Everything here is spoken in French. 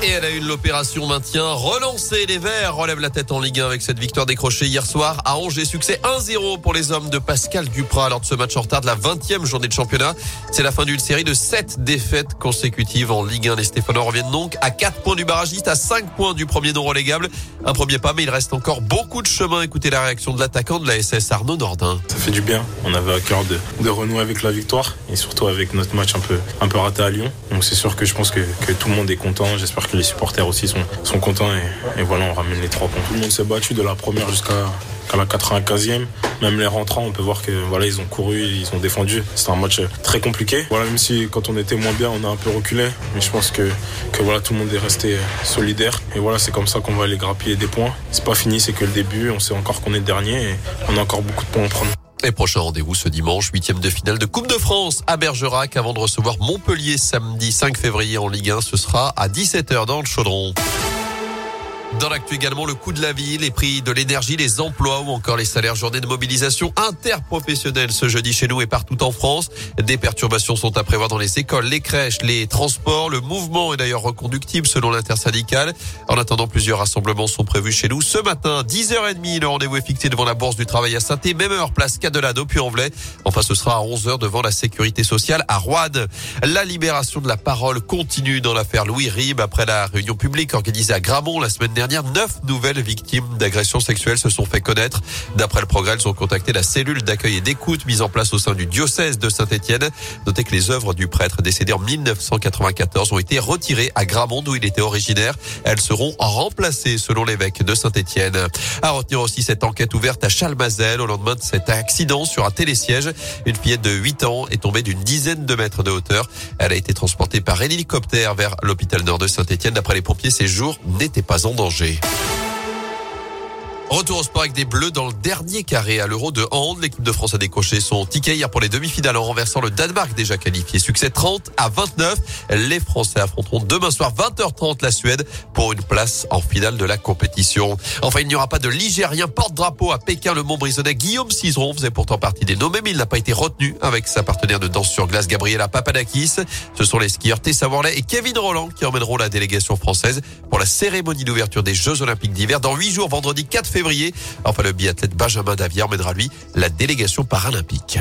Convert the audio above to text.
Et elle a eu l'opération maintien, relancer les Verts, relève la tête en Ligue 1 avec cette victoire décrochée hier soir à Angers. Succès 1-0 pour les hommes de Pascal Duprat lors de ce match en retard de la 20e journée de championnat. C'est la fin d'une série de 7 défaites consécutives en Ligue 1. Les Stéphanois reviennent donc à 4 points du barragiste, à 5 points du premier non relégable. Un premier pas, mais il reste encore beaucoup de chemin. Écoutez la réaction de l'attaquant de la SS Arnaud Nordin. Ça fait du bien. On avait à cœur de, renouer avec la victoire et surtout avec notre match un peu, un peu raté à Lyon. Donc c'est sûr que je pense que, que tout le monde est content. J'espère les supporters aussi sont, sont contents et, voilà, on ramène les trois points. Tout le monde s'est battu de la première jusqu'à la 95e. Même les rentrants, on peut voir que voilà, ils ont couru, ils ont défendu. C'était un match très compliqué. Voilà, même si quand on était moins bien, on a un peu reculé, mais je pense que, que voilà, tout le monde est resté solidaire. Et voilà, c'est comme ça qu'on va aller grappiller des points. C'est pas fini, c'est que le début. On sait encore qu'on est dernier et on a encore beaucoup de points à prendre. Et prochain rendez-vous ce dimanche, huitième de finale de Coupe de France à Bergerac avant de recevoir Montpellier samedi 5 février en Ligue 1. Ce sera à 17h dans le Chaudron. Dans l'actu également, le coût de la vie, les prix de l'énergie, les emplois ou encore les salaires journées de mobilisation interprofessionnelle ce jeudi chez nous et partout en France. Des perturbations sont à prévoir dans les écoles, les crèches, les transports. Le mouvement est d'ailleurs reconductible selon l'intersyndicale. En attendant, plusieurs rassemblements sont prévus chez nous ce matin, 10h30. Le rendez-vous est fixé devant la Bourse du Travail à saint même heure, place Cadelado, puis en velay Enfin, ce sera à 11h devant la Sécurité sociale à Roide. La libération de la parole continue dans l'affaire Louis Rib après la réunion publique organisée à Gramont la semaine dernière, neuf nouvelles victimes d'agressions sexuelles se sont fait connaître. D'après le progrès, elles ont contacté la cellule d'accueil et d'écoute mise en place au sein du diocèse de Saint-Étienne. Notez que les œuvres du prêtre décédé en 1994 ont été retirées à Gramont où il était originaire. Elles seront remplacées selon l'évêque de Saint-Étienne. À retenir aussi cette enquête ouverte à Chalmazel au lendemain de cet accident sur un télésiège. Une fillette de 8 ans est tombée d'une dizaine de mètres de hauteur. Elle a été transportée par hélicoptère vers l'hôpital nord de Saint-Étienne. D'après les pompiers, ses jours n'étaient pas en danger. danger. Retour au sport avec des Bleus dans le dernier carré à l'Euro de hand. L'équipe de France a décroché son ticket hier pour les demi-finales en renversant le Danemark déjà qualifié. Succès 30 à 29. Les Français affronteront demain soir 20h30 la Suède pour une place en finale de la compétition. Enfin, il n'y aura pas de Ligérien porte-drapeau à Pékin. Le Montbrisonnais Guillaume Cizeron faisait pourtant partie des nommés, mais il n'a pas été retenu avec sa partenaire de danse sur glace Gabriela Papadakis. Ce sont les skieurs Tessa Worley et Kevin Roland qui emmèneront la délégation française pour la cérémonie d'ouverture des Jeux Olympiques d'hiver dans huit jours, vendredi 4 février. Enfin, le biathlète Benjamin Davier emmènera lui la délégation paralympique.